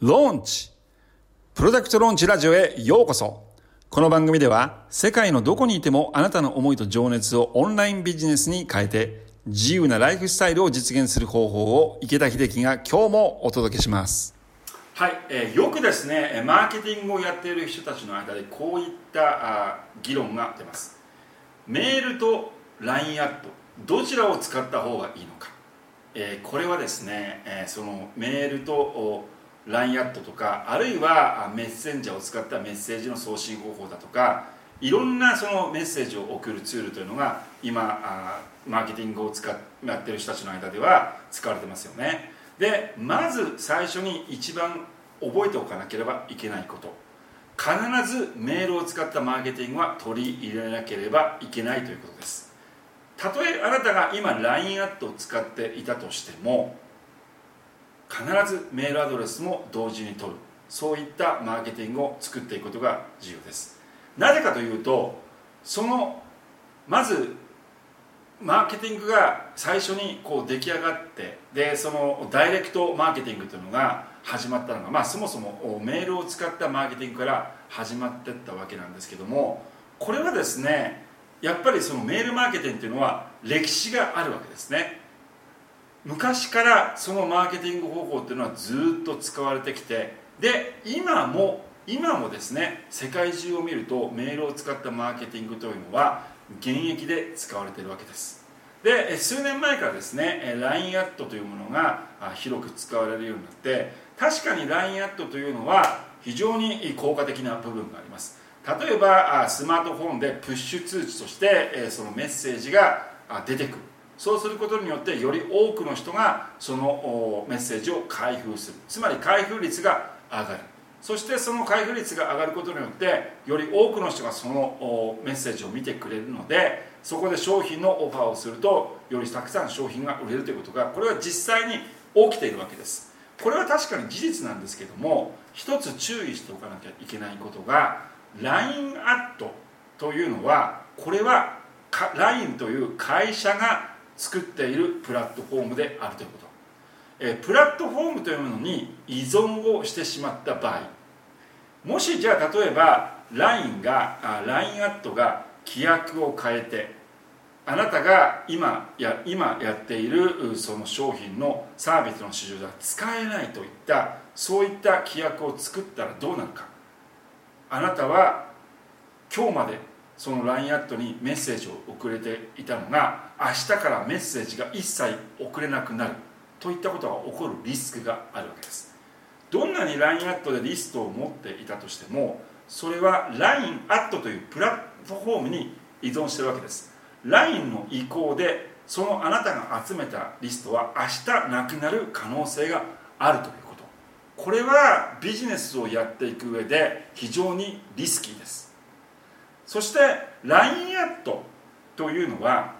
ローンチプロダクトローンチラジオへようこそ。この番組では世界のどこにいてもあなたの思いと情熱をオンラインビジネスに変えて自由なライフスタイルを実現する方法を池田秀樹が今日もお届けします。はい、えー、よくですねマーケティングをやっている人たちの間でこういったあ議論が出ます。メールと LINE アットどちらを使った方がいいのか、えー、これはですね、えー、そのメールと LINE アットとかあるいはメッセンジャーを使ったメッセージの送信方法だとかいろんなそのメッセージを送るツールというのが今あマーケティングを使っやってる人たちの間では使われてますよね。でまず最初に一番覚えておかなければいけないこと。必ずメールを使ったマーケティングは取り入れなければいけないということです。たとえあなたが今 LINE アットを使っていたとしても必ずメールアドレスも同時に取る。そういったマーケティングを作っていくことが重要です。なぜかというとそのまずマーケティングが最初にこう出来上がってでそのダイレクトマーケティングというのが始まったのが、まあ、そもそもメールを使ったマーケティングから始まってったわけなんですけどもこれはですねやっぱりそのメールマーケティングというのは歴史があるわけですね。昔からそのマーケティング方法っていうのはずっと使われてきてで今も今もですね世界中を見るとメールを使ったマーケティングというのは現役で使われているわけです。で数年前からですね LINE アットというものが広く使われるようになって確かに LINE アットというのは非常に効果的な部分があります。例えばスマートフォンでプッシュ通知としてそのメッセージが出てくる。そうすることによってより多くの人がそのメッセージを開封する。つまり開封率が上がる。そしてその開封率が上がることによってより多くの人がそのメッセージを見てくれるのでそこで商品のオファーをするとよりたくさん商品が売れるということがこれは実際に起きているわけです。これは確かに事実なんですけども一つ注意しておかなきゃいけないことが LINE アットというのはこれは LINE という会社が作っているプラットフォームであるということ、えプラットフォームというものに依存をしてしまった場合。もしじゃあ例えば LINE が LINE アットが規約を変えてあなたが今や今やっているその商品のサービスの市場では使えないといったそういった規約を作ったらどうなるか。あなたは今日までその LINE アットにメッセージを送れていたのが明日からメッセージが一切送れなくなるといったことが起こるリスクがあるわけです。どんなに LINE アットでリストを持っていたとしてもそれは LINE アットというプラットフォームに依存してるわけです。LINE の移行でそのあなたが集めたリストは明日なくなる可能性があるということ。これはビジネスをやっていく上で非常にリスキーです。そして LINE アットというのは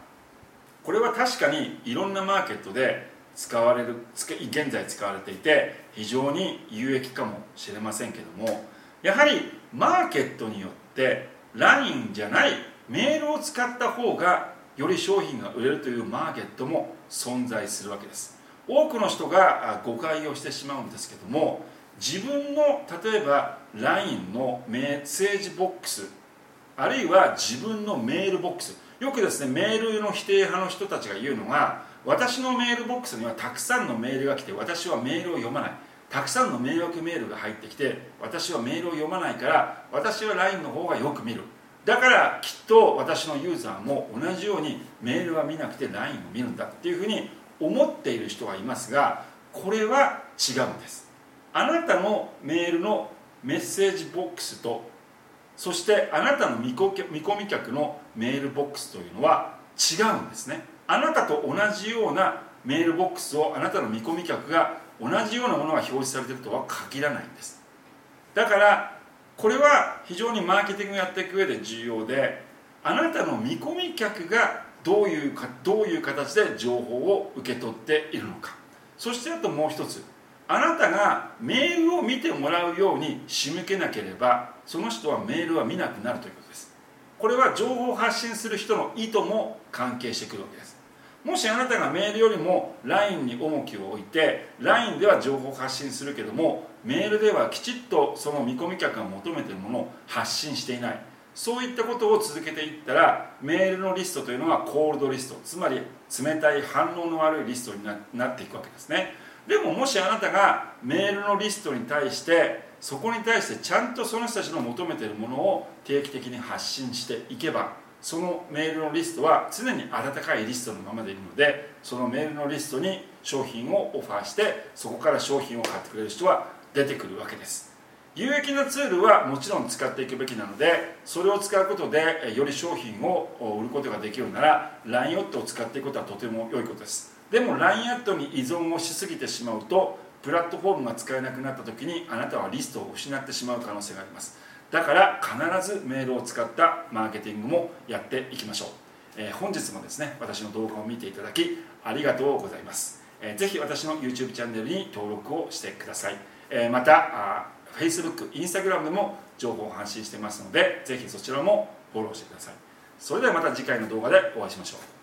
これは確かにいろんなマーケットで使われる現在使われていて非常に有益かもしれませんけどもやはりマーケットによって LINE じゃないメールを使った方がより商品が売れるというマーケットも存在するわけです。多くの人が誤解をしてしまうんですけども自分の例えば LINE のメッセージボックスあるいは自分のメールボックス。よくですねメールの否定派の人たちが言うのが私のメールボックスにはたくさんのメールが来て私はメールを読まない。たくさんの迷惑メールが入ってきて私はメールを読まないから私は LINE の方がよく見る。だからきっと私のユーザーも同じようにメールは見なくて LINE を見るんだっていうふうに思っている人がいますがこれは違うんです。あなたのメールのメッセージボックスとそしてあなたの見込み客のメールボックスというのは違うんですね。あなたと同じようなメールボックスをあなたの見込み客が同じようなものが表示されているとは限らないんです。だからこれは非常にマーケティングをやっていく上で重要であなたの見込み客がどういうかどういう形で情報を受け取っているのか。そしてあともう一つ。あなたがメールを見てもらうように仕向けなければその人はメールは見なくなるということです。これは情報を発信する人の意図も関係してくるわけです。もしあなたがメールよりも LINE に重きを置いて LINE では情報を発信するけどもメールではきちっとその見込み客が求めているものを発信していない。そういったことを続けていったらメールのリストというのはコールドリストつまり冷たい反応の悪いリストになっていくわけですね。でももしあなたがメールのリストに対してそこに対してちゃんとその人たちの求めているものを定期的に発信していけばそのメールのリストは常に温かいリストのままでいるのでそのメールのリストに商品をオファーしてそこから商品を買ってくれる人は出てくるわけです。有益なツールはもちろん使っていくべきなのでそれを使うことでより商品を売ることができるなら LINE アットを使っていくことはとても良いことです。でも LINE アットに依存をしすぎてしまうとプラットフォームが使えなくなった時にあなたはリストを失ってしまう可能性があります。だから必ずメールを使ったマーケティングもやっていきましょう、えー、本日もですね私の動画を見ていただきありがとうございます、えー、ぜひ私の YouTube チャンネルに登録をしてください、えー、また Facebook、Instagram でも情報を発信してますのでぜひそちらもフォローしてください。それではまた次回の動画でお会いしましょう。